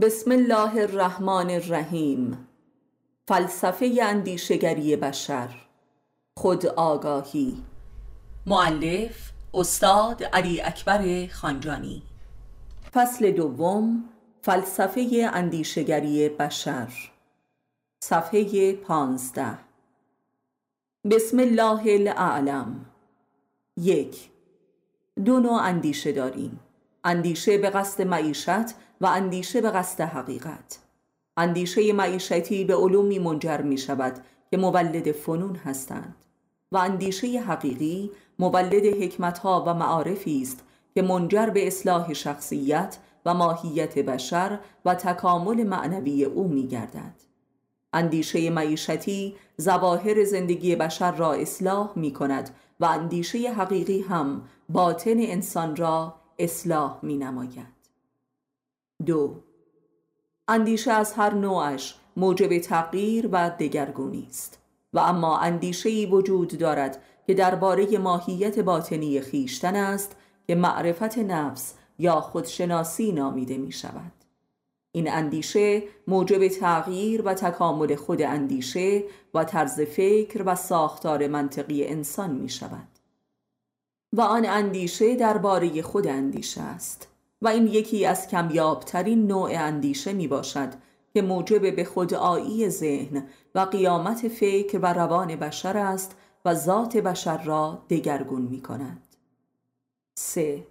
بسم الله الرحمن الرحیم. فلسفه اندیشگری بشر. خود آگاهی. معلف استاد علی اکبر خانجانی. فصل دوم فلسفه اندیشگری بشر. صفحه پانزده. بسم الله الاعلم یک. دو نوع اندیشه داریم. اندیشه به قصد معیشت و اندیشه به قصد حقیقت اندیشه معیشتی به علومی منجر می شود که مولد فنون هستند و اندیشه حقیقی مولد حکمتها و معارفی است که منجر به اصلاح شخصیت و ماهیت بشر و تکامل معنوی او می گردد. اندیشه معیشتی زواهر زندگی بشر را اصلاح می کند و اندیشه حقیقی هم باطن انسان را اصلاح می نماید. دو. اندیشه از هر نوعش موجب تغییر و دگرگونی است و اما اندیشه ای وجود دارد که درباره ماهیت باطنی خیشتن است که معرفت نفس یا خودشناسی نامیده می شود این اندیشه موجب تغییر و تکامل خود اندیشه و طرز فکر و ساختار منطقی انسان می شود و آن اندیشه درباره خود اندیشه است. و این یکی از کمیابترین نوع اندیشه می باشد که موجب به خودآیی ذهن و قیامت فکر و روان بشر است و ذات بشر را دگرگون می کند 3.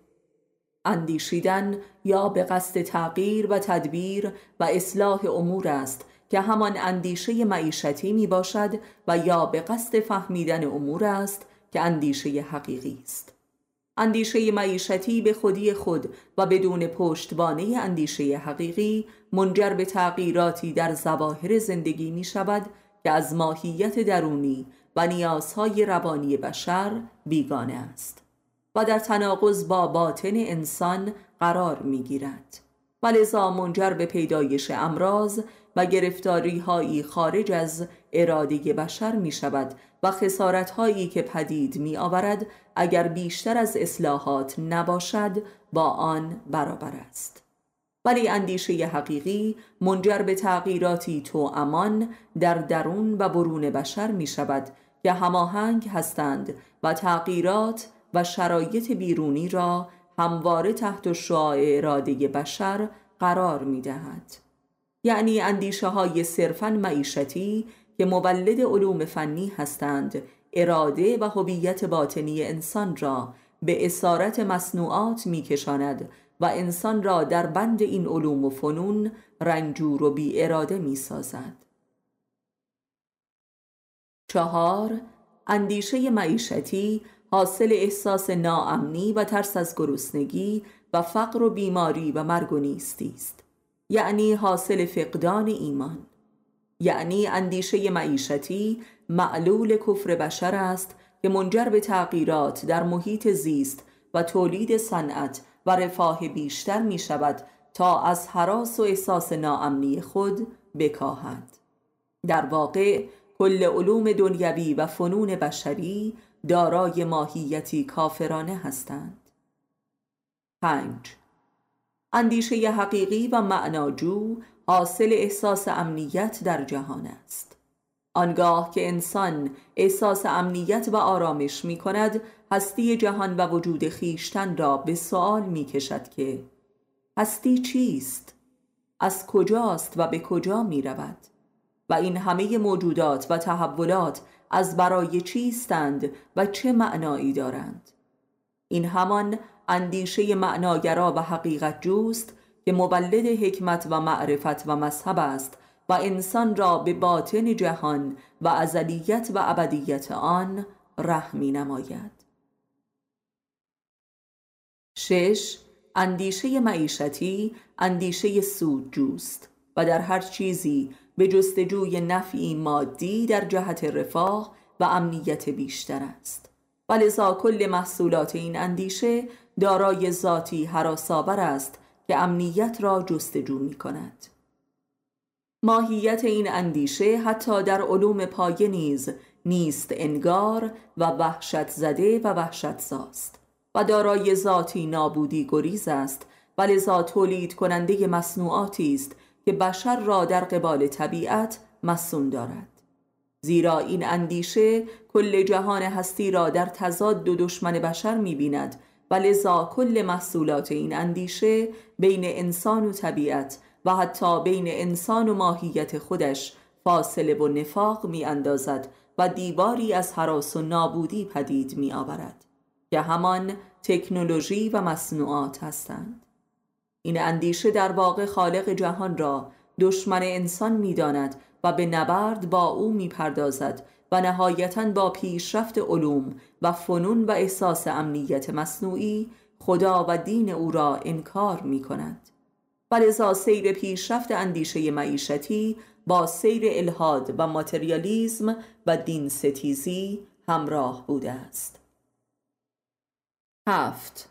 اندیشیدن یا به قصد تغییر و تدبیر و اصلاح امور است که همان اندیشه معیشتی می باشد و یا به قصد فهمیدن امور است که اندیشه حقیقی است اندیشه معیشتی به خودی خود و بدون پشتوانه اندیشه حقیقی منجر به تغییراتی در ظواهر زندگی می شود که از ماهیت درونی و نیازهای روانی بشر بیگانه است و در تناقض با باطن انسان قرار می گیرد. و لذا منجر به پیدایش امراض و گرفتاری هایی خارج از اراده بشر می شود و خسارت هایی که پدید می آورد اگر بیشتر از اصلاحات نباشد با آن برابر است ولی اندیشه حقیقی منجر به تغییراتی تو امان در درون و برون بشر می شود که هماهنگ هستند و تغییرات و شرایط بیرونی را همواره تحت شعاع اراده بشر قرار می دهد. یعنی اندیشه های صرفا معیشتی که مولد علوم فنی هستند اراده و هویت باطنی انسان را به اسارت مصنوعات میکشاند و انسان را در بند این علوم و فنون رنجور و بی اراده می سازد. چهار اندیشه معیشتی حاصل احساس ناامنی و ترس از گرسنگی و فقر و بیماری و مرگ و نیستی است یعنی حاصل فقدان ایمان یعنی اندیشه معیشتی معلول کفر بشر است که منجر به تغییرات در محیط زیست و تولید صنعت و رفاه بیشتر می شود تا از حراس و احساس ناامنی خود بکاهد در واقع کل علوم دنیوی و فنون بشری دارای ماهیتی کافرانه هستند 5. اندیشه حقیقی و معناجو حاصل احساس امنیت در جهان است آنگاه که انسان احساس امنیت و آرامش می کند هستی جهان و وجود خیشتن را به سوال می کشد که هستی چیست؟ از کجاست و به کجا می رود؟ و این همه موجودات و تحولات از برای چیستند و چه معنایی دارند؟ این همان اندیشه معناگرا و حقیقت جوست که مولد حکمت و معرفت و مذهب است و انسان را به باطن جهان و ازلیت و ابدیت آن رحمی نماید. شش اندیشه معیشتی اندیشه سودجوست و در هر چیزی به جستجوی نفعی مادی در جهت رفاه و امنیت بیشتر است. و لذا کل محصولات این اندیشه دارای ذاتی حراساور است که امنیت را جستجو می کند ماهیت این اندیشه حتی در علوم پایه نیز نیست انگار و وحشت زده و وحشت زاست و دارای ذاتی نابودی گریز است ولذا تولید کننده مصنوعاتی است که بشر را در قبال طبیعت مسون دارد. زیرا این اندیشه کل جهان هستی را در تضاد دو دشمن بشر می‌بیند و لذا کل محصولات این اندیشه بین انسان و طبیعت و حتی بین انسان و ماهیت خودش فاصله و نفاق می اندازد و دیواری از حراس و نابودی پدید می آورد که همان تکنولوژی و مصنوعات هستند. این اندیشه در واقع خالق جهان را دشمن انسان می داند و به نبرد با او می پردازد و نهایتا با پیشرفت علوم و فنون و احساس امنیت مصنوعی خدا و دین او را انکار می کند و سیر پیشرفت اندیشه معیشتی با سیر الهاد و ماتریالیزم و دین ستیزی همراه بوده است. هفت.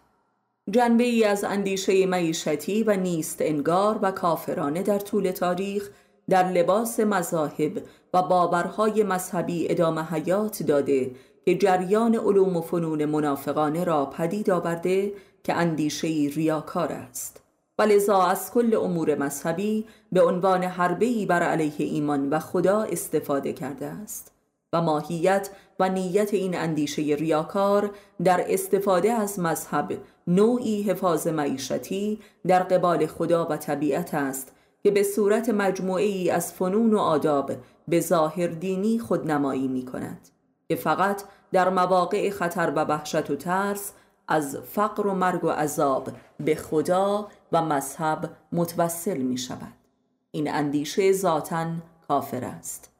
جنبه ای از اندیشه معیشتی و نیست انگار و کافرانه در طول تاریخ در لباس مذاهب و باورهای مذهبی ادامه حیات داده که جریان علوم و فنون منافقانه را پدید آورده که اندیشه ریاکار است. و لذا از کل امور مذهبی به عنوان حربه‌ای بر علیه ایمان و خدا استفاده کرده است. و ماهیت و نیت این اندیشه ریاکار در استفاده از مذهب نوعی حفاظ معیشتی در قبال خدا و طبیعت است که به صورت مجموعه ای از فنون و آداب به ظاهر دینی خودنمایی می کند که فقط در مواقع خطر و وحشت و ترس از فقر و مرگ و عذاب به خدا و مذهب متوسل می شود این اندیشه ذاتا کافر است.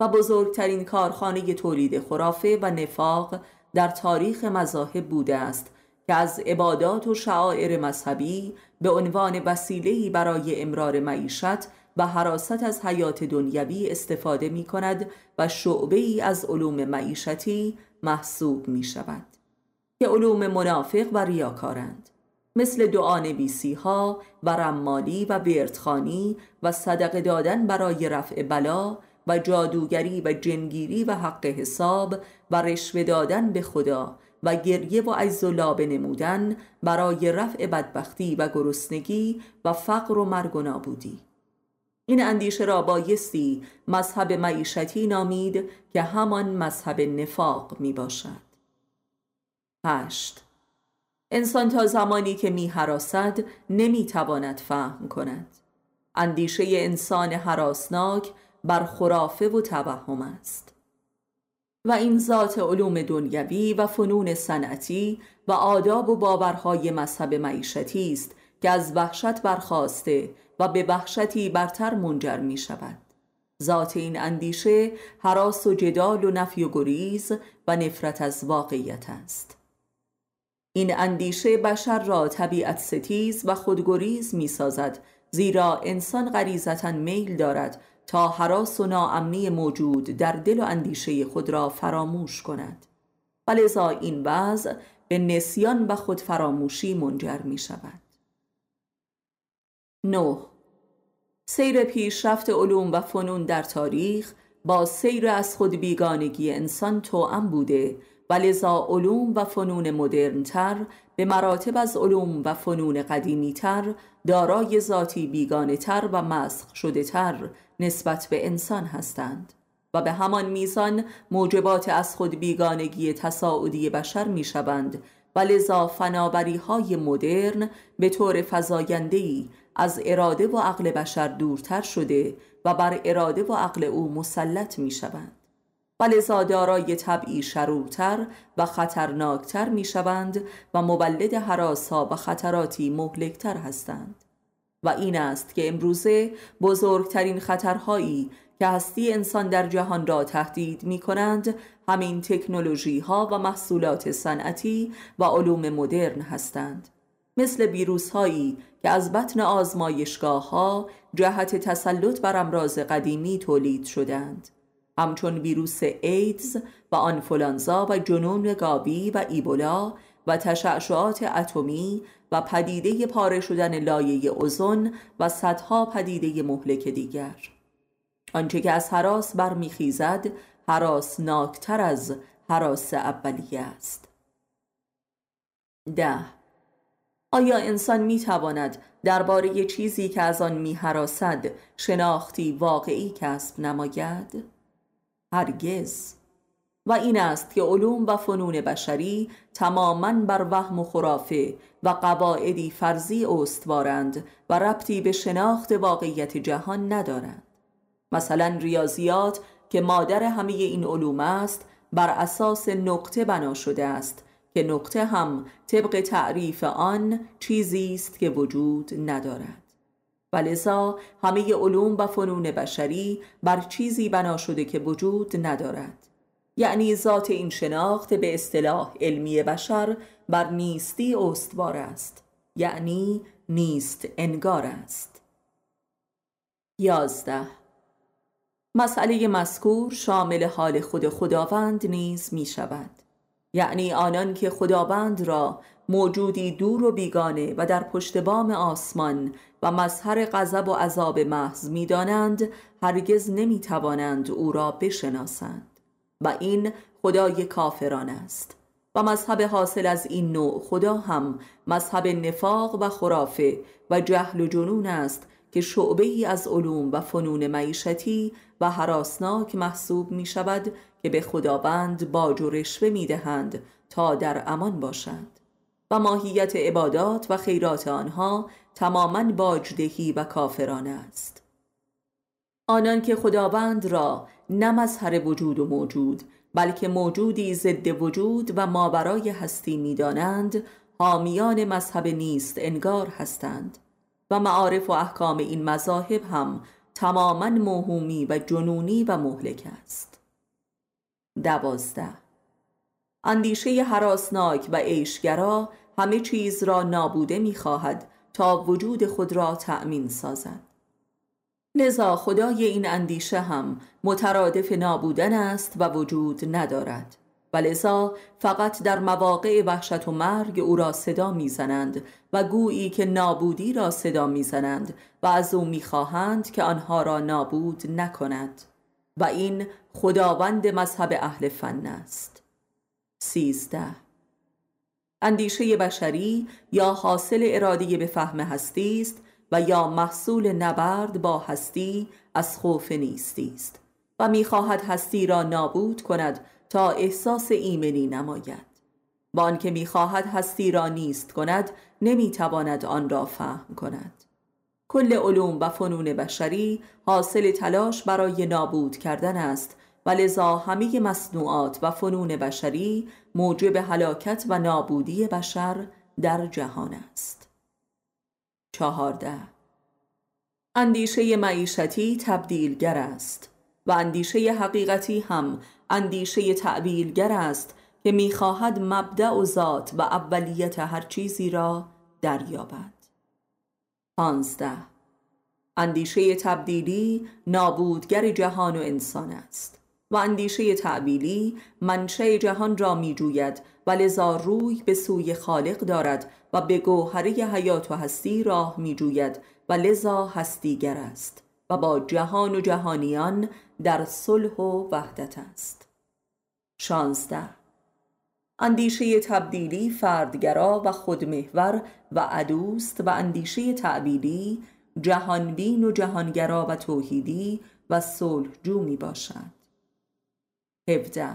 و بزرگترین کارخانه تولید خرافه و نفاق در تاریخ مذاهب بوده است که از عبادات و شعائر مذهبی به عنوان وسیله‌ای برای امرار معیشت و حراست از حیات دنیوی استفاده می کند و شعبه ای از علوم معیشتی محسوب می شود که علوم منافق و ریاکارند. مثل دعا نویسی ها و رمالی و بردخانی و صدقه دادن برای رفع بلا و جادوگری و جنگیری و حق حساب و رشوه دادن به خدا و گریه و عجز و لابه نمودن برای رفع بدبختی و گرسنگی و فقر و مرگ و نابودی. این اندیشه را بایستی مذهب معیشتی نامید که همان مذهب نفاق می باشد هشت. انسان تا زمانی که می حراسد نمی تواند فهم کند. اندیشه انسان حراسناک بر خرافه و توهم است. و این ذات علوم دنیوی و فنون صنعتی و آداب و باورهای مذهب معیشتی است که از وحشت برخواسته و به وحشتی برتر منجر می شود ذات این اندیشه حراس و جدال و نفی و گریز و نفرت از واقعیت است. این اندیشه بشر را طبیعت ستیز و خودگریز می سازد زیرا انسان غریزتا میل دارد تا حراس و ناامنی موجود در دل و اندیشه خود را فراموش کند. و لذا این وضع به نسیان و خود فراموشی منجر می شود 9. سیر پیشرفت علوم و فنون در تاریخ با سیر از خود بیگانگی انسان توأم بوده و لذا علوم و فنون مدرنتر به مراتب از علوم و فنون قدیمیتر دارای ذاتی بیگانه تر و مسخ شده تر نسبت به انسان هستند و به همان میزان موجبات از خود بیگانگی تصاعدی بشر می شوند و لذا فنابری های مدرن به طور فضایندهی از اراده و عقل بشر دورتر شده و بر اراده و عقل او مسلط می شوند و لذا دارای طبعی شرورتر و خطرناکتر می شوند و مولد حراسا و خطراتی مهلکتر هستند. و این است که امروزه بزرگترین خطرهایی که هستی انسان در جهان را تهدید می کنند همین تکنولوژی ها و محصولات صنعتی و علوم مدرن هستند. مثل ویروس هایی که از بطن آزمایشگاه ها جهت تسلط بر امراض قدیمی تولید شدند همچون ویروس ایدز و آنفولانزا و جنون گابی و ایبولا و تشعشعات اتمی و پدیده پاره شدن لایه اوزون و صدها پدیده مهلک دیگر. آنچه که از حراس برمیخیزد ناکتر از حراس اولیه است. ده. آیا انسان می تواند درباره چیزی که از آن می حراسد شناختی واقعی کسب نماید؟ هرگز و این است که علوم و فنون بشری تماما بر وهم و خرافه و قواعدی فرضی استوارند و ربطی به شناخت واقعیت جهان ندارند مثلا ریاضیات که مادر همه این علوم است بر اساس نقطه بنا شده است که نقطه هم طبق تعریف آن چیزی است که وجود ندارد. و لذا همه علوم و فنون بشری بر چیزی بنا شده که وجود ندارد. یعنی ذات این شناخت به اصطلاح علمی بشر بر نیستی استوار است یعنی نیست انگار است. یازده. مسئله مذکور شامل حال خود خداوند نیز می شود یعنی آنان که خداوند را موجودی دور و بیگانه و در پشت بام آسمان و مظهر غضب و عذاب محض می‌دانند هرگز نمی توانند او را بشناسند. و این خدای کافران است. و مذهب حاصل از این نوع خدا هم مذهب نفاق و خرافه و جهل و جنون است که شعبه ای از علوم و فنون معیشتی و حراسناک محسوب می شود که به خداوند باج و رشوه می دهند تا در امان باشند. و ماهیت عبادات و خیرات آنها تماما باجدهی و کافرانه است. آنان که خداوند را نه مظهر وجود و موجود بلکه موجودی ضد وجود و ماورای هستی می‌دانند حامیان مذهب نیست انگار هستند. معارف و احکام این مذاهب هم تماما موهومی و جنونی و مهلک است. دوازده. اندیشه حراسناک و عیشگرا همه چیز را نابوده می‌خواهد تا وجود خود را تأمین سازد. لذا خدای این اندیشه هم مترادف نابودن است و وجود ندارد. و لذا فقط در مواقع وحشت و مرگ او را صدا می‌زنند و گویی که نابودی را صدا می‌زنند و از او می‌خواهند که آنها را نابود نکند. و این خداوند مذهب اهل فن است. سیزده. اندیشه بشری یا حاصل ارادی به فهم هستی است و یا محصول نبرد با هستی از خوف نیستی است و می‌خواهد هستی را نابود کند تا احساس ایمنی نماید. با آنکه می‌خواهد هستی را نیست کند نمی‌تواند آن را فهم کند. کل علوم و فنون بشری حاصل تلاش برای نابود کردن است و لذا همه مصنوعات و فنون بشری موجب هلاکت و نابودی بشر در جهان است. چهارده. اندیشه معیشتی تبدیلگر است و اندیشه حقیقتی هم اندیشه تعبیلگر است که می‌خواهد مبدع و ذات و اولیت هر چیزی را دریابد. پانزده. اندیشه تبدیلی نابودگر جهان و انسان است و اندیشه تعبیلی منشه جهان را می جوید و لذا روی به سوی خالق دارد و به گوهره حیات و هستی راه می جوید و لذا هستیگر است. و با جهان و جهانیان در صلح و وحدت است. شانزده. اندیشه تبدیلی فردگرا و خودمحور و عدوست و اندیشه تعبیلی جهانبین و جهانگرا و توحیدی و صلح جو می باشد. 17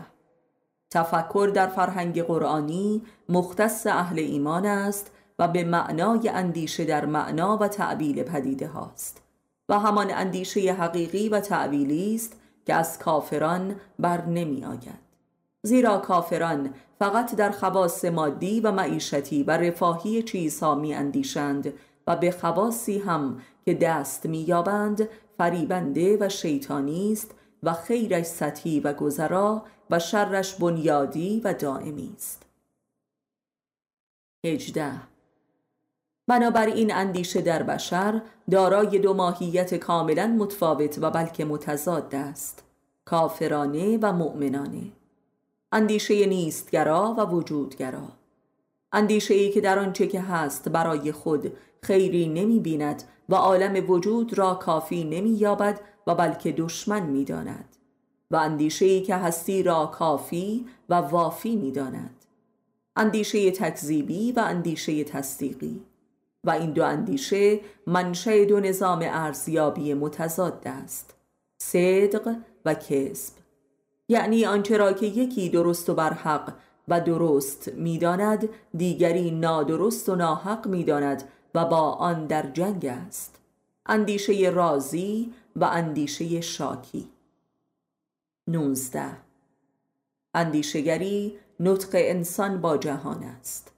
تفکر در فرهنگ قرآنی مختص اهل ایمان است و به معنای اندیشه در معنا و تعبیل پدیده هاست. و همان اندیشه حقیقی و تعبیلی است که از کافران بر نمی آید. زیرا کافران فقط در خواص مادی و معیشتی و رفاهی چیزها می اندیشند و به خواصی هم که دست می یابند فریبنده و شیطانی است و خیرش سطحی و گذرا و شرش بنیادی و دائمی است. هجده بنابراین اندیشه در بشر دارای دو ماهیت کاملا متفاوت و بلکه متضاد است کافرانه و مؤمنانه. اندیشه نیستگرا و وجودگرا. اندیشه ای که در آنچه که هست برای خود خیری نمی بیند و عالم وجود را کافی نمی یابد و بلکه دشمن می داند و اندیشه ای که هستی را کافی و وافی می داند اندیشه تکذیبی و اندیشه تصدیقی. و این دو اندیشه منشأ دو نظام ارزیابی متضاد است صدق و کسب. یعنی آنچه را که یکی درست و برحق و درست می‌داند دیگری نادرست و ناحق می‌داند و با آن در جنگ است. اندیشه رازی و اندیشه شاکی. 19 اندیشگری نطق انسان با جهان است.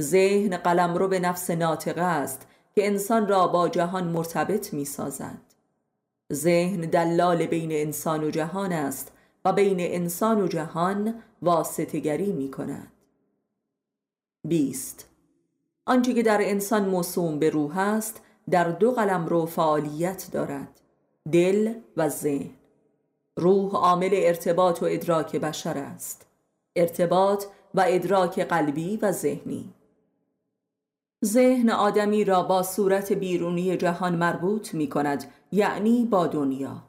ذهن قلم رو به نفس ناطقه است که انسان را با جهان مرتبط می سازد ذهن دلال بین انسان و جهان است و بین انسان و جهان واسطگری می کند بیست. آنچه که در انسان موسوم به روح است در دو قلم رو فعالیت دارد دل و ذهن. روح عامل ارتباط و ادراک بشر است. ارتباط و ادراک قلبی و ذهنی. ذهن آدمی را با صورت بیرونی جهان مربوط می کند یعنی با دنیا.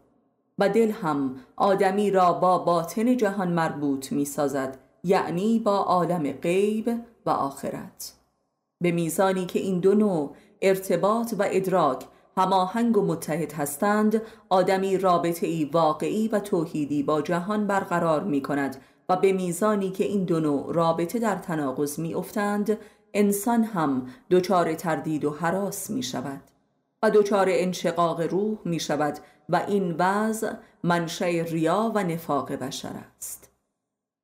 و دل هم آدمی را با باطن جهان مربوط می سازد یعنی با عالم غیب و آخرت. به میزانی که این دو نوع ارتباط و ادراک هماهنگ و متحد هستند آدمی رابطه ای واقعی و توحیدی با جهان برقرار می کند و به میزانی که این دو نوع رابطه در تناقض می افتند انسان هم دچار تردید و حراس می شود و دچار انشقاق روح می شود و این وضع منشأ ریا و نفاق بشر است.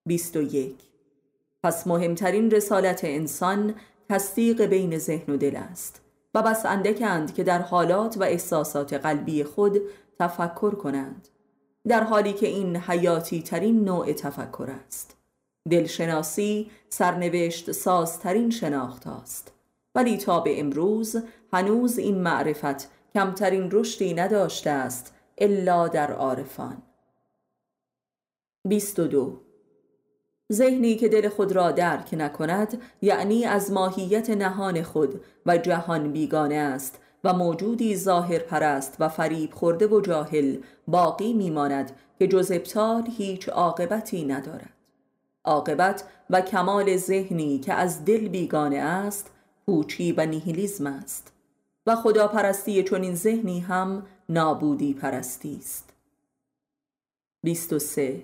21 پس مهمترین رسالت انسان تصدیق بین ذهن و دل است و بس اندکند که در حالات و احساسات قلبی خود تفکر کنند در حالی که این حیاتی ترین نوع تفکر است. دلشناسی سرنوشت سازترین شناخت است ولی تا به امروز هنوز این معرفت کمترین رشدی نداشته است الا در عارفان. 22 ذهنی که دل خود را درک نکند یعنی از ماهیت نهان خود و جهان بیگانه است و موجودی ظاهر پرست و فریب خورده و جاهل باقی میماند که جز ابطال هیچ عاقبتی ندارد. عاقبت و کمال ذهنی که از دل بیگانه است پوچی و نیهیلیزم است. و خداپرستی چنین ذهنی هم نابودی پرستی است. 23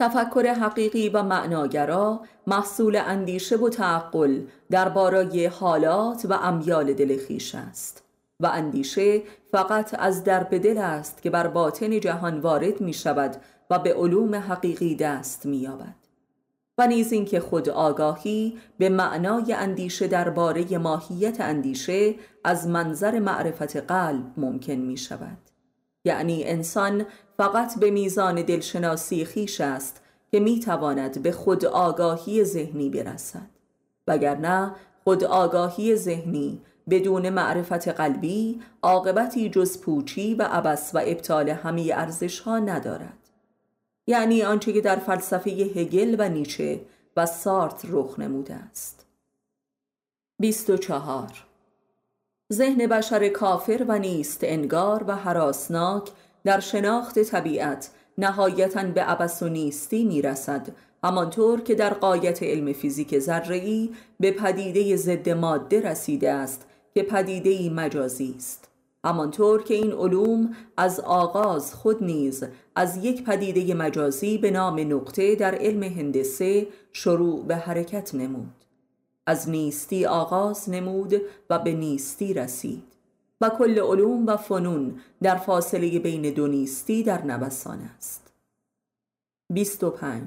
تفکر حقیقی و معناگرا محصول اندیشه و تعقل درباره حالات و امیال دل خیش است. و اندیشه فقط از درب دل است که بر باطن جهان وارد می شود و به علوم حقیقی دست می یابد و نیز اینکه خود آگاهی به معنای اندیشه درباره ماهیت اندیشه از منظر معرفت قلب ممکن می شود یعنی انسان فقط به میزان دلشناسی خیش است که می تواند به خود آگاهی ذهنی برسد. وگرنه خود آگاهی ذهنی بدون معرفت قلبی عاقبتی جز پوچی و عبس و ابطال همه ارزش ها ندارد. یعنی آنچه که در فلسفه هگل و نیچه و سارت رخ نموده است. 24 ذهن بشر کافر و نیست انگار و حراسناک در شناخت طبیعت نهایتا به عبس و نیستی می‌رسد همانطور که در قایت علم فیزیک ذره‌ای به پدیده ضد ماده رسیده است که پدیده مجازی است. همانطور که این علوم از آغاز خود نیز از یک پدیده مجازی به نام نقطه در علم هندسه شروع به حرکت نمود. از نیستی آغاز نمود و به نیستی رسید و کل علوم و فنون در فاصله بین دو نیستی در نوسان است. 25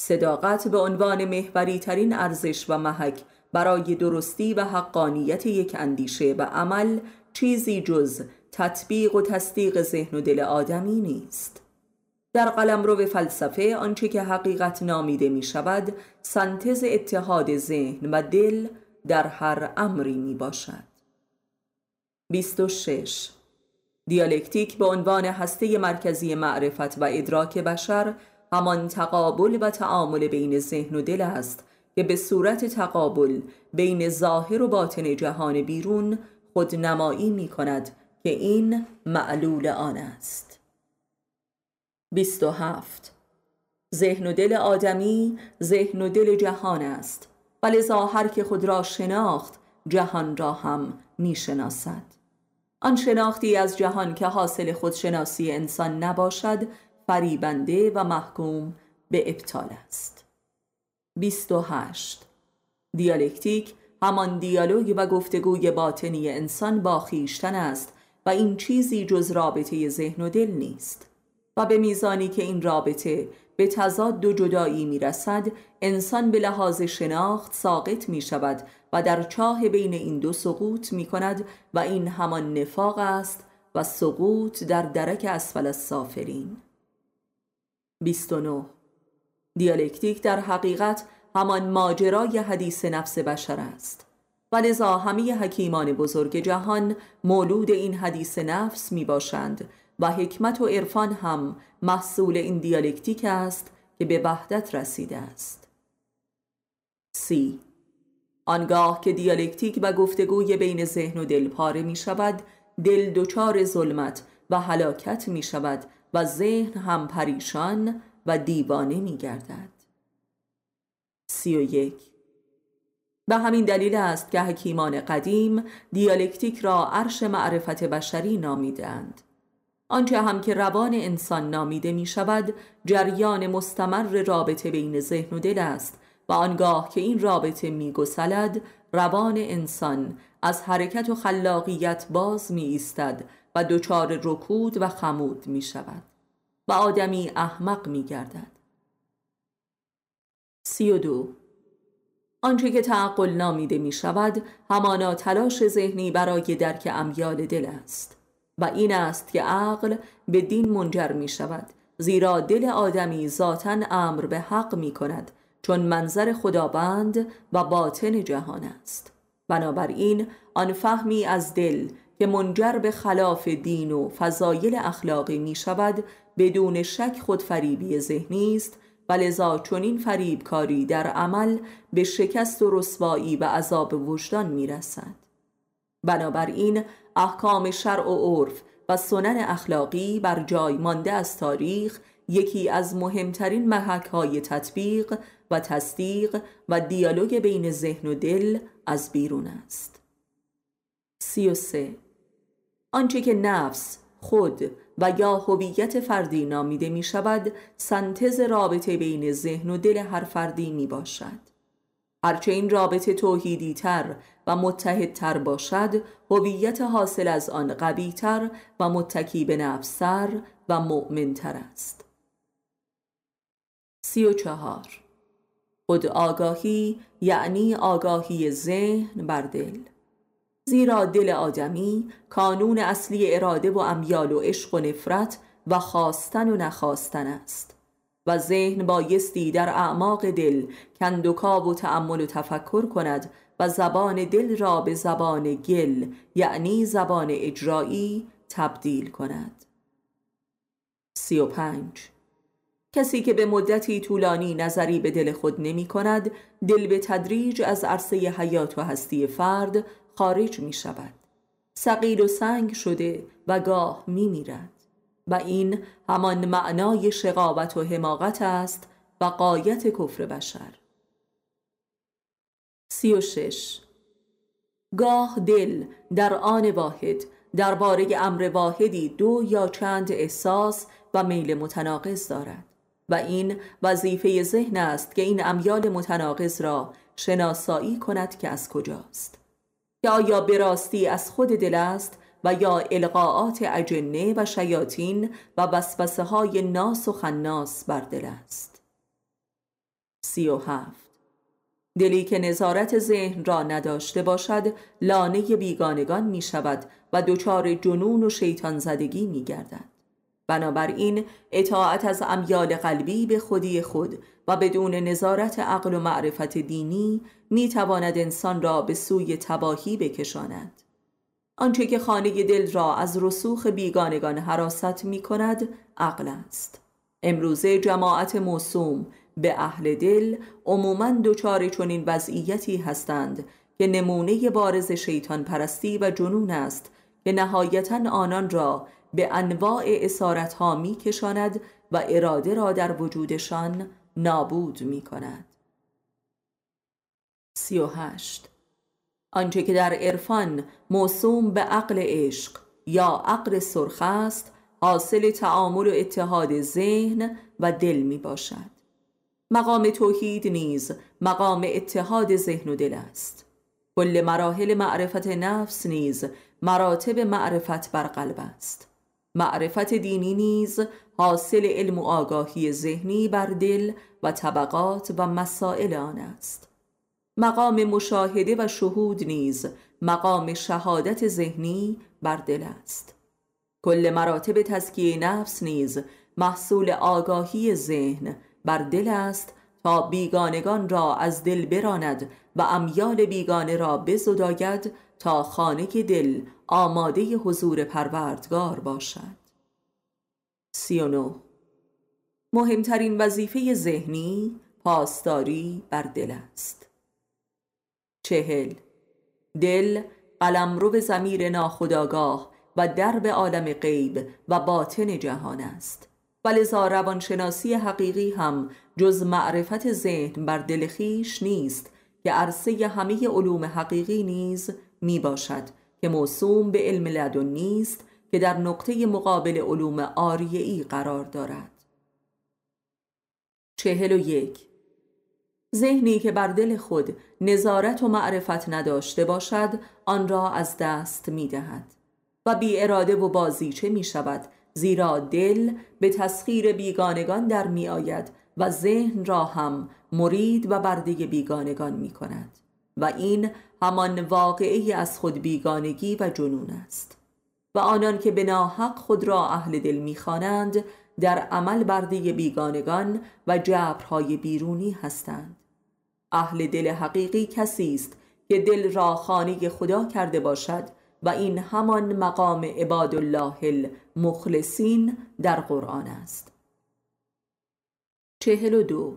صداقت به عنوان محوری ترین ارزش و محک برای درستی و حقانیت یک اندیشه و عمل چیزی جز تطبیق و تصدیق ذهن و دل آدمی نیست. در قلم رو فلسفه آنچه که حقیقت نامیده می شود سنتز اتحاد ذهن و دل در هر امری می باشد 26 دیالکتیک به عنوان هسته مرکزی معرفت و ادراک بشر همان تقابل و تعامل بین ذهن و دل است که به صورت تقابل بین ظاهر و باطن جهان بیرون خود نمایی می کند که این معلول آن است. 27 ذهن و دل آدمی ذهن و دل جهان است ولذا هر که خود را شناخت جهان را هم می‌شناسد. آن شناختی از جهان که حاصل خودشناسی انسان نباشد فریبنده و محکوم به ابطال است. 28 دیالکتیک همان دیالوگ و گفتگوی باطنی انسان با خیشتن است و این چیزی جز رابطه ذهن و دل نیست. و به میزانی که این رابطه به تضاد و جدایی می رسد انسان به لحاظ شناخت ساقط می شود و در چاه بین این دو سقوط می کند و این همان نفاق است و سقوط در درک اسفل السافرین 29 دیالکتیک در حقیقت همان ماجرای حدیث نفس بشر است. و لذا همه حکیمان بزرگ جهان مولود این حدیث نفس می باشند و حکمت و عرفان هم محصول این دیالکتیک است که به وحدت رسیده است. سی. آنگاه که دیالکتیک و گفتگوی بین ذهن و دل پاره می شود دل دچار ظلمت و هلاکت می شود و ذهن هم پریشان و دیوانه می گردد سی و یک. به همین دلیل است که حکیمان قدیم دیالکتیک را عرش معرفت بشری نامیدند. آنچه هم که روان انسان نامیده می شود جریان مستمر رابطه بین ذهن و دل است و آنگاه که این رابطه می گسلد روان انسان از حرکت و خلاقیت باز می ایستد و دچار رکود و خمود می شود و آدمی احمق می گردد سی و دو. آنچه که تعقل نامیده می شود همانا تلاش ذهنی برای درک امیال دل است. و این است که عقل به دین منجر می شود زیرا دل آدمی ذاتا امر به حق می کند چون منظر خداوند و باطن جهان است. بنابراین آن فهمی از دل که منجر به خلاف دین و فضایل اخلاقی می شود بدون شک خودفریبی ذهنی است و لذا چنین فریبکاری در عمل به شکست و رسوایی و عذاب وجدان می رسد بنابراین احکام شرع و عرف و سنن اخلاقی بر جای مانده از تاریخ یکی از مهمترین محک های تطبیق و تصدیق و دیالوگ بین ذهن و دل از بیرون است. سی و سه. آنچه که نفس خود و یا هویت فردی نامیده می شود سنتز رابطه بین ذهن و دل هر فردی می باشد هرچه این رابطه توحیدی تر و متحدتر باشد هویت حاصل از آن قوی تر و متکی به نفسر و مؤمنتر است. سی و چهار. خود آگاهی یعنی آگاهی ذهن بر دل. زیرا دل آدمی کانون اصلی اراده و امیال و عشق و نفرت و خواستن و نخواستن است. و ذهن بایستی در اعماق دل کندوکاو و تأمل و تفکر کند و زبان دل را به زبان گل یعنی زبان اجرایی تبدیل کند. سی و پنج. کسی که به مدتی طولانی نظری به دل خود نمی کند دل به تدریج از عرصه حیات و هستی فرد خارج می شود سقیل و سنگ شده و گاه می میرد و این همان معنای شقاوت و حماقت است و قایت کفر بشر. سی و شش. گاه دل در آن واحد درباره امر واحدی دو یا چند احساس و میل متناقض دارد. و این وظیفه ذهن است که این امیال متناقض را شناسایی کند که از کجاست. که آیا به راستی از خود دل است و یا القاعات اجنه و شیاطین و وسوسه های ناس و خناس بر دل است. سی و هفت. دلی که نظارت ذهن را نداشته باشد لانه بیگانگان می شود و دچار جنون و شیطان زدگی می گردد بنابراین اطاعت از امیال قلبی به خودی خود و بدون نظارت عقل و معرفت دینی می تواند انسان را به سوی تباهی بکشاند. آنچه که خانه دل را از رسوخ بیگانگان حراست می کند عقل است. امروزه جماعت موسوم به اهل دل عموما دچار چنین وضعیتی هستند که نمونه بارز شیطان پرستی و جنون است که نهایتا آنان را به انواع اسارت ها می کشاند و اراده را در وجودشان نابود می کند سی و هشت. آنچه که در عرفان موسوم به عقل عشق یا عقل سرخ است حاصل تعامل و اتحاد ذهن و دل می باشد. مقام توحید نیز مقام اتحاد ذهن و دل است. کل مراحل معرفت نفس نیز مراتب معرفت بر قلب است. معرفت دینی نیز حاصل علم و آگاهی ذهنی بر دل و طبقات و مسائل آن است. مقام مشاهده و شهود نیز مقام شهادت ذهنی بر دل است. کل مراتب تزکیه نفس نیز محصول آگاهی ذهن بر دل است تا بیگانگان را از دل براند و امیال بیگانه را بزداید تا خانه دل آماده حضور پروردگار باشد. سی مهمترین وظیفه ذهنی پاسداری بر دل است. چهل. دل قلمرو به زمیر ناخداگاه و درب عالم غیب و باطن جهان است. ولذا روانشناسی حقیقی هم جز معرفت ذهن بر دل خیش نیست که عرصه همه علوم حقیقی نیز می باشد که موسوم به علم لدن نیست که در نقطه مقابل علوم آریعی قرار دارد. چهل و یک. ذهنی که بر دل خود نظارت و معرفت نداشته باشد آن را از دست می دهد. و بی اراده و بازیچه می شود زیرا دل به تسخیر بیگانگان در می آید و ذهن را هم مرید و برده بیگانگان می کند. و این همان واقعی از خود بیگانگی و جنون است. و آنان که به ناحق خود را اهل دل می‌خوانند در عمل برده بیگانگان و جبرهای بیرونی هستند. اهل دل حقیقی کسی است که دل را خانه خدا کرده باشد و این همان مقام عباد الله المخلصین در قرآن است. چهل و دو.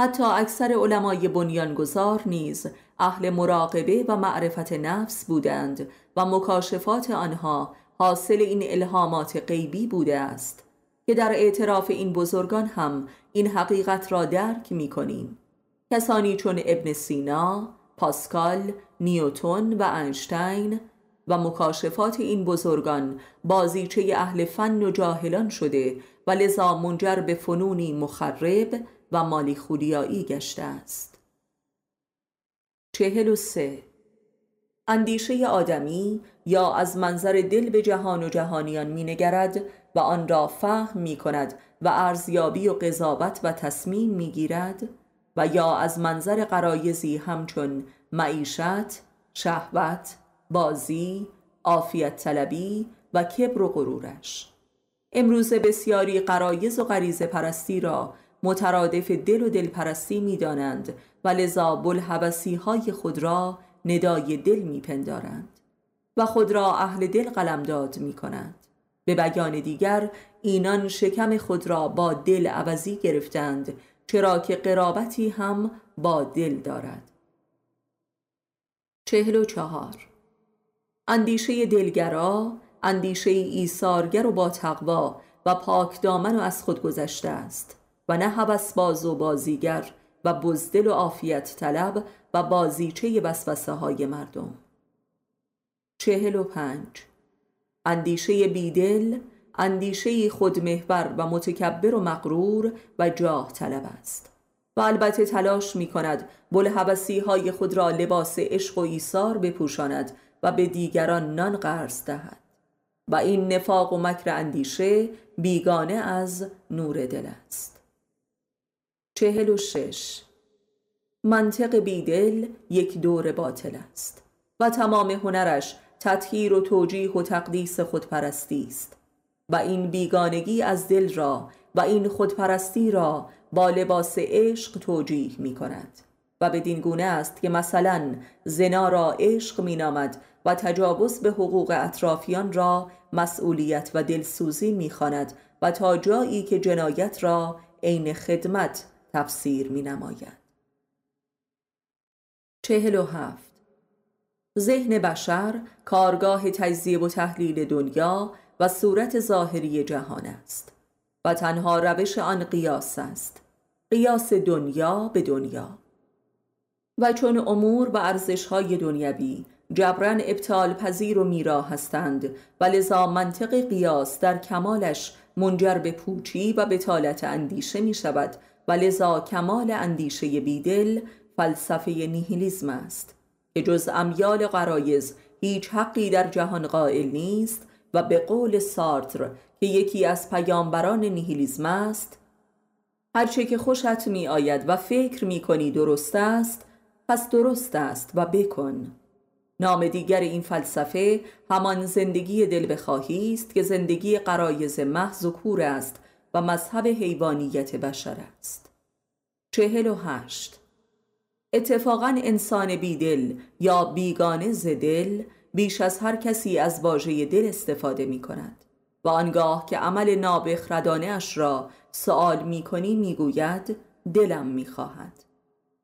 حتی اکثر علمای بنیانگذار نیز اهل مراقبه و معرفت نفس بودند و مکاشفات آنها حاصل این الهامات غیبی بوده است. که در اعتراف این بزرگان هم این حقیقت را درک می کنیم کسانی چون ابن سینا، پاسکال، نیوتون و انشتین و مکاشفات این بزرگان بازیچه اهل فن و جاهلان شده و لذا منجر به فنونی مخرب و مالی خولیایی گشته است. چهل و سه. اندیشه آدمی یا از منظر دل به جهان و جهانیان می نگرد و آن را فهم می کند و ارزیابی و قضاوت و تصمیم می گیرد و یا از منظر قرایزی همچون معیشت، شهوت، بازی، عافیت طلبی و کبر و غرورش. امروز بسیاری قرایز و غریزه پرستی را مترادف دل و دلپرستی می دانند و لذا بلحبسی های خود را ندای دل می پندارند و خود را اهل دل قلمداد می کنند به بیان دیگر اینان شکم خود را با دل عوضی گرفتند چرا که قرابتی هم با دل دارد. چهل و چهار. اندیشه دلگرا اندیشه ایثارگر و با تقوا و پاک دامن و از خود گذشته است و نه هوس باز و بازیگر و بزدل و عافیت طلب و بازیچه وسوسه های مردم. چهل و پنج. اندیشه بیدل اندیشه خودمهور و متکبر و مقرور و جاه طلب است. و البته تلاش می کند بلحبسی های خود را لباس عشق و ایثار بپوشاند و به دیگران نان قرض دهد. و این نفاق و مکر اندیشه بیگانه از نور دل است. چهل و شش. منطق بیدل یک دور باطل است و تمام هنرش تطهیر و توجیه و تقدیس خودپرستی است. و این بیگانگی از دل را و این خودپرستی را با لباس عشق توجیه می کند و بدین گونه است که مثلا زنا را عشق می نامد و تجاوز به حقوق اطرافیان را مسئولیت و دلسوزی می خاند و تا جایی که جنایت را عین خدمت تفسیر می نماید چهل و هفت. ذهن بشر کارگاه تجزیه و تحلیل دنیا و صورت ظاهری جهان است و تنها روش آن قیاس است. قیاس دنیا به دنیا. و چون امور و های دنیوی جبران ابطال پذیر و میرا هستند و لذا منطق قیاس در کمالش منجر به پوچی و بتالت اندیشه می شود و لذا کمال اندیشه بیدل فلسفه نیهیلیزم است. که جز امیال قرایز هیچ حقی در جهان قائل نیست و به قول سارتر که یکی از پیامبران نیهیلیزم است هرچه که خوشت می آید و فکر می کنی درست است پس درست است و بکن. نام دیگر این فلسفه همان زندگی دل بخواهی است که زندگی قرایز محض و کور است و مذهب حیوانیت بشر است. چهل و هشت اتفاقا انسان بیدل یا بیگانه زدل بیش از هر کسی از واژه دل استفاده می کند و آنگاه که عمل نابخردانه اش را سوال می کنی می گوید دلم می خواهد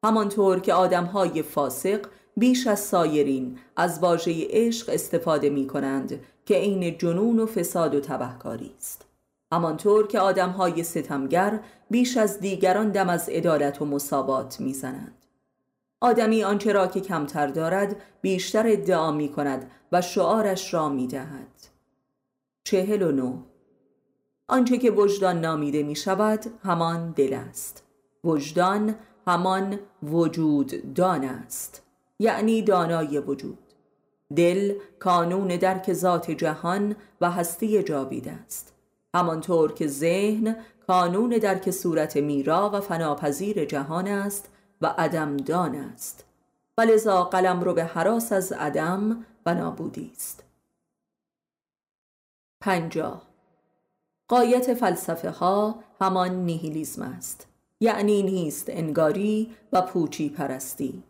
همانطور که آدمهای فاسق بیش از سایرین از واژه عشق استفاده می کنند که عین جنون و فساد و تبهکاری است. همانطور که آدمهای ستمگر بیش از دیگران دم از عدالت و مساوات می‌زنند. آدمی آنچه را که کمتر دارد بیشتر ادعا می کند و شعارش را می دهد چهل و نو آنچه که وجدان نامیده می شود همان دل است. وجدان همان وجود دان است. یعنی دانای وجود. دل کانون درک ذات جهان و هستی جاوید است. همانطور که ذهن کانون درک صورت میرا و فناپذیر جهان است و عدم دان است. و لذا قلم رو به حراس از عدم و نابودی است. پنجاه. قایت فلسفه ها همان نیهیلیزم است. یعنی نیست انگاری و پوچی پرستی.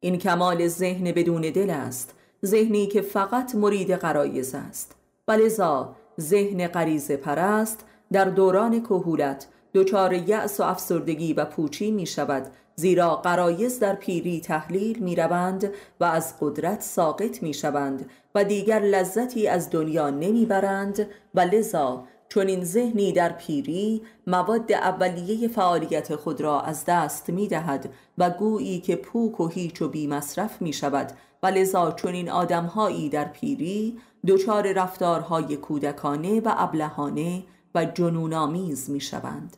این کمال ذهن بدون دل است. ذهنی که فقط مرید قرایز است. و لذا ذهن غریزه پرست در دوران کهولت دچار یأس و افسردگی و پوچی می شود زیرا قرایز در پیری تحلیل می روند و از قدرت ساقط می شوند و دیگر لذتی از دنیا نمی برند و لذا چون این ذهنی در پیری مواد اولیه فعالیت خود را از دست می دهد و گویی که پوک و هیچ و بی مصرف می شود و لذا چون این آدمهایی در پیری دچار رفتارهای کودکانه و ابلهانه و جنونآمیز می شوند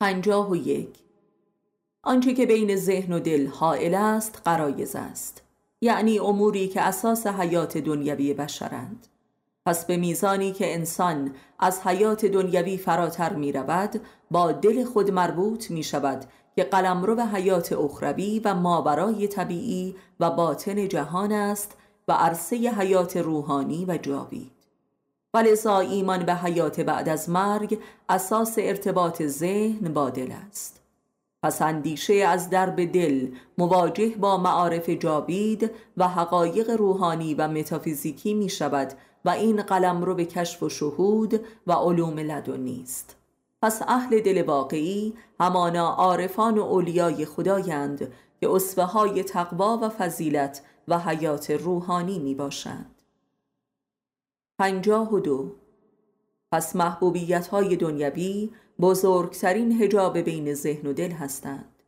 پنجاه و یک. آنچه که بین ذهن و دل حائل است قرایز است. یعنی اموری که اساس حیات دنیوی بشرند. پس به میزانی که انسان از حیات دنیوی فراتر می رود با دل خود مربوط می شود که قلمرو به حیات اخروی و ماورای طبیعی و باطن جهان است و عرصه حیات روحانی و ولذا ایمان به حیات بعد از مرگ اساس ارتباط ذهن با دل است. پس اندیشه از درب دل مواجه با معارف جاوید و حقایق روحانی و متافیزیکی می شود و این قلم رو به کشف و شهود و علوم لدنی است پس اهل دل واقعی همانا عارفان و اولیای خدایند که اصفه های تقوا و فضیلت و حیات روحانی می باشند. پنجاه و دو. پس محبوبیت های دنیوی بزرگترین هجاب بین ذهن و دل هستند.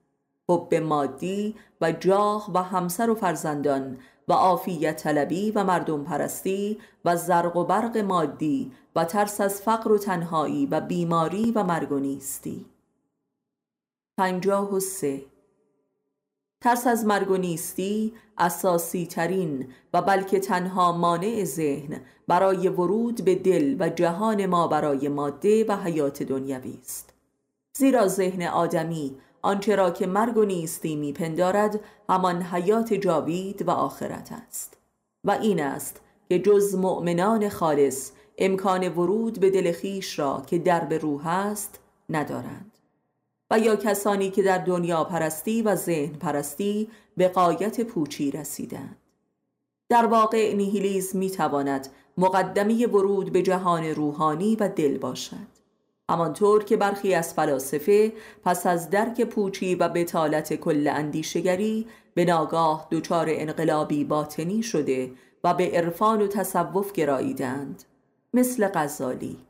حب مادی و جاه و همسر و فرزندان و عافیت طلبی و مردم پرستی و زرق و برق مادی و ترس از فقر و تنهایی و بیماری و مرگ و نیستی. پنجاه و سه. ترس از مرگ و نیستی اساسی ترین و بلکه تنها مانع ذهن برای ورود به دل و جهان ما برای ماده و حیات دنیوی است. زیرا ذهن آدمی آنچه را که مرگ و نیستی میپندارد همان حیات جاوید و آخرت است. و این است که جز مؤمنان خالص امکان ورود به دل خیش را که درب روح است ندارند. و یا کسانی که در دنیا پرستی و ذهن پرستی به قایت پوچی رسیدند. در واقع نیهیلیز می تواند مقدمی ورود به جهان روحانی و دل باشد. همانطور که برخی از فلاسفه پس از درک پوچی و بتالت کل اندیشگری به ناگاه دچار انقلابی باطنی شده و به عرفان و تصوف گراییدند مثل غزالی.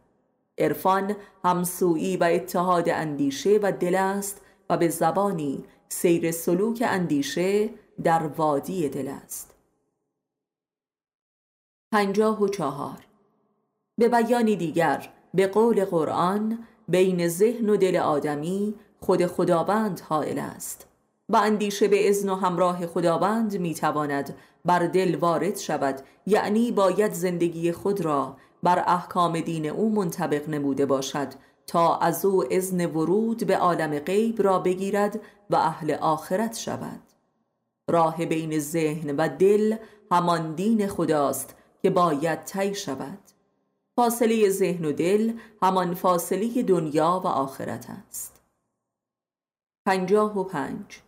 عرفان همسویی و اتحاد اندیشه و دل است و به زبانی سیر سلوک اندیشه در وادی دل است. پنجاه و چهار. به بیانی دیگر به قول قرآن بین ذهن و دل آدمی خود خداوند حائل است. و اندیشه به ازن و همراه خداوند می‌تواند بر دل وارد شود یعنی باید زندگی خود را بر احکام دین او منطبق نموده باشد تا از او ازن ورود به عالم غیب را بگیرد و اهل آخرت شود. راه بین ذهن و دل همان دین خداست که باید طی شود. فاصله ذهن و دل همان فاصله دنیا و آخرت است. پنجاه و پنج.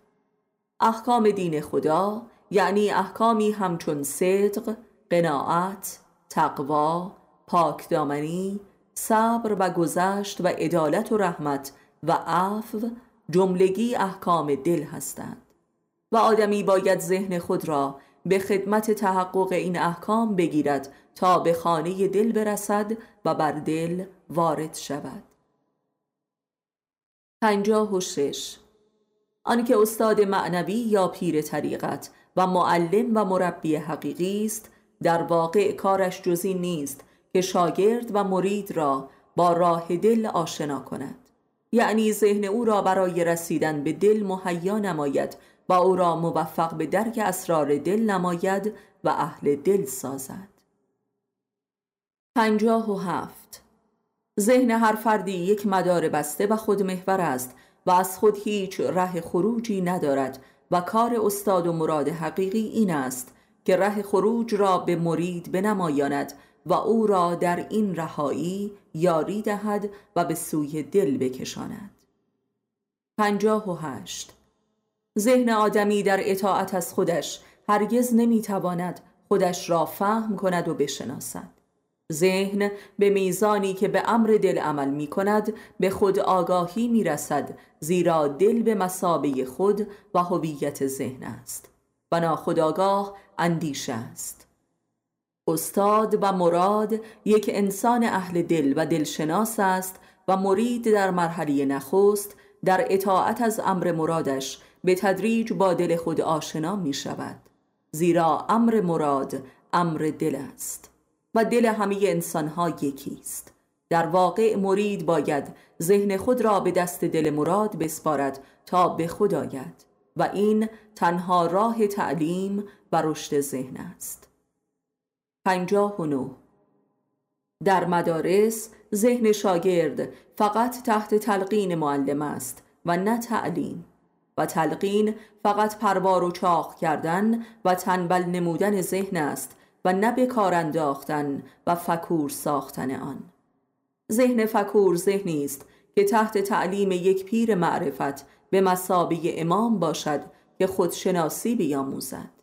احکام دین خدا یعنی احکامی همچون صدق، قناعت، تقوا، پاکدامنی، صبر و گذشت و عدالت و رحمت و عفو جملگی احکام دل هستند. و آدمی باید ذهن خود را به خدمت تحقق این احکام بگیرد تا به خانه دل برسد و بر دل وارد شود. پنجاه و شش. آنکه استاد معنوی یا پیر طریقت و معلم و مربی حقیقی است در واقع کارش جزی نیست که شاگرد و مرید را با راه دل آشنا کند. یعنی ذهن او را برای رسیدن به دل مهیا نماید و او را موفق به درک اسرار دل نماید و اهل دل سازد. پنجاه و هفت. ذهن هر فردی یک مدار بسته و خودمحور است و از خود هیچ ره خروجی ندارد و کار استاد و مراد حقیقی این است که ره خروج را به مرید بنمایاند و او را در این رهایی یاری دهد و به سوی دل بکشاند. پنجاه و هشت. ذهن آدمی در اطاعت از خودش هرگز نمی‌تواند خودش را فهم کند و بشناسد. ذهن به میزانی که به امر دل عمل می کند به خود آگاهی می رسد زیرا دل به مسابه خود و هویت ذهن است و ناخداگاه اندیشه است. استاد و مراد یک انسان اهل دل و دلشناس است و مرید در مرحله نخست در اطاعت از امر مرادش به تدریج با دل خود آشنا می شود. زیرا امر مراد امر دل است و دل همه انسانها یکی است. در واقع مرید باید ذهن خود را به دست دل مراد بسپارد تا به خود آید و این تنها راه تعلیم و رشد ذهن است. پنجاه و نو در مدارس ذهن شاگرد فقط تحت تلقین معلم است و نه تعلیم و تلقین فقط پروار و چاق کردن و تنبل نمودن ذهن است و نه به کار انداختن و فکور ساختن آن. ذهن فکور ذهنی است که تحت تعلیم یک پیر معرفت به مسابه امام باشد که خودشناسی بیاموزد.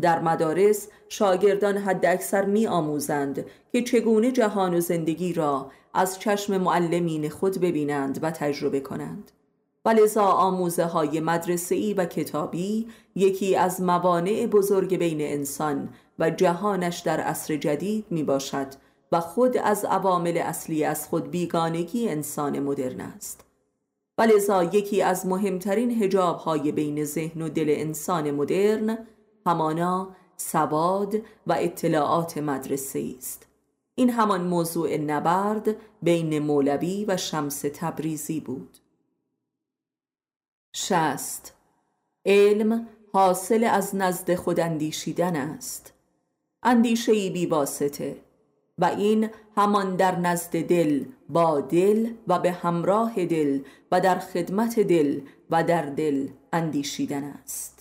در مدارس شاگردان حد اکثر می آموزند که چگونه جهان و زندگی را از چشم معلمین خود ببینند و تجربه کنند. و لذا آموزه های مدرسه‌ای و کتابی یکی از موانع بزرگ بین انسان و جهانش در عصر جدید می باشد و خود از عوامل اصلی از خود بیگانگی انسان مدرن است. و لذا یکی از مهمترین هجاب های بین ذهن و دل انسان مدرن همانا سواد و اطلاعات مدرسه است. این همان موضوع نبرد بین مولوی و شمس تبریزی بود. شست علم حاصل از نزد خود اندیشیدن است. اندیشه ای بی واسطه و این همان در نزد دل با دل و به همراه دل و در خدمت دل و در دل اندیشیدن است.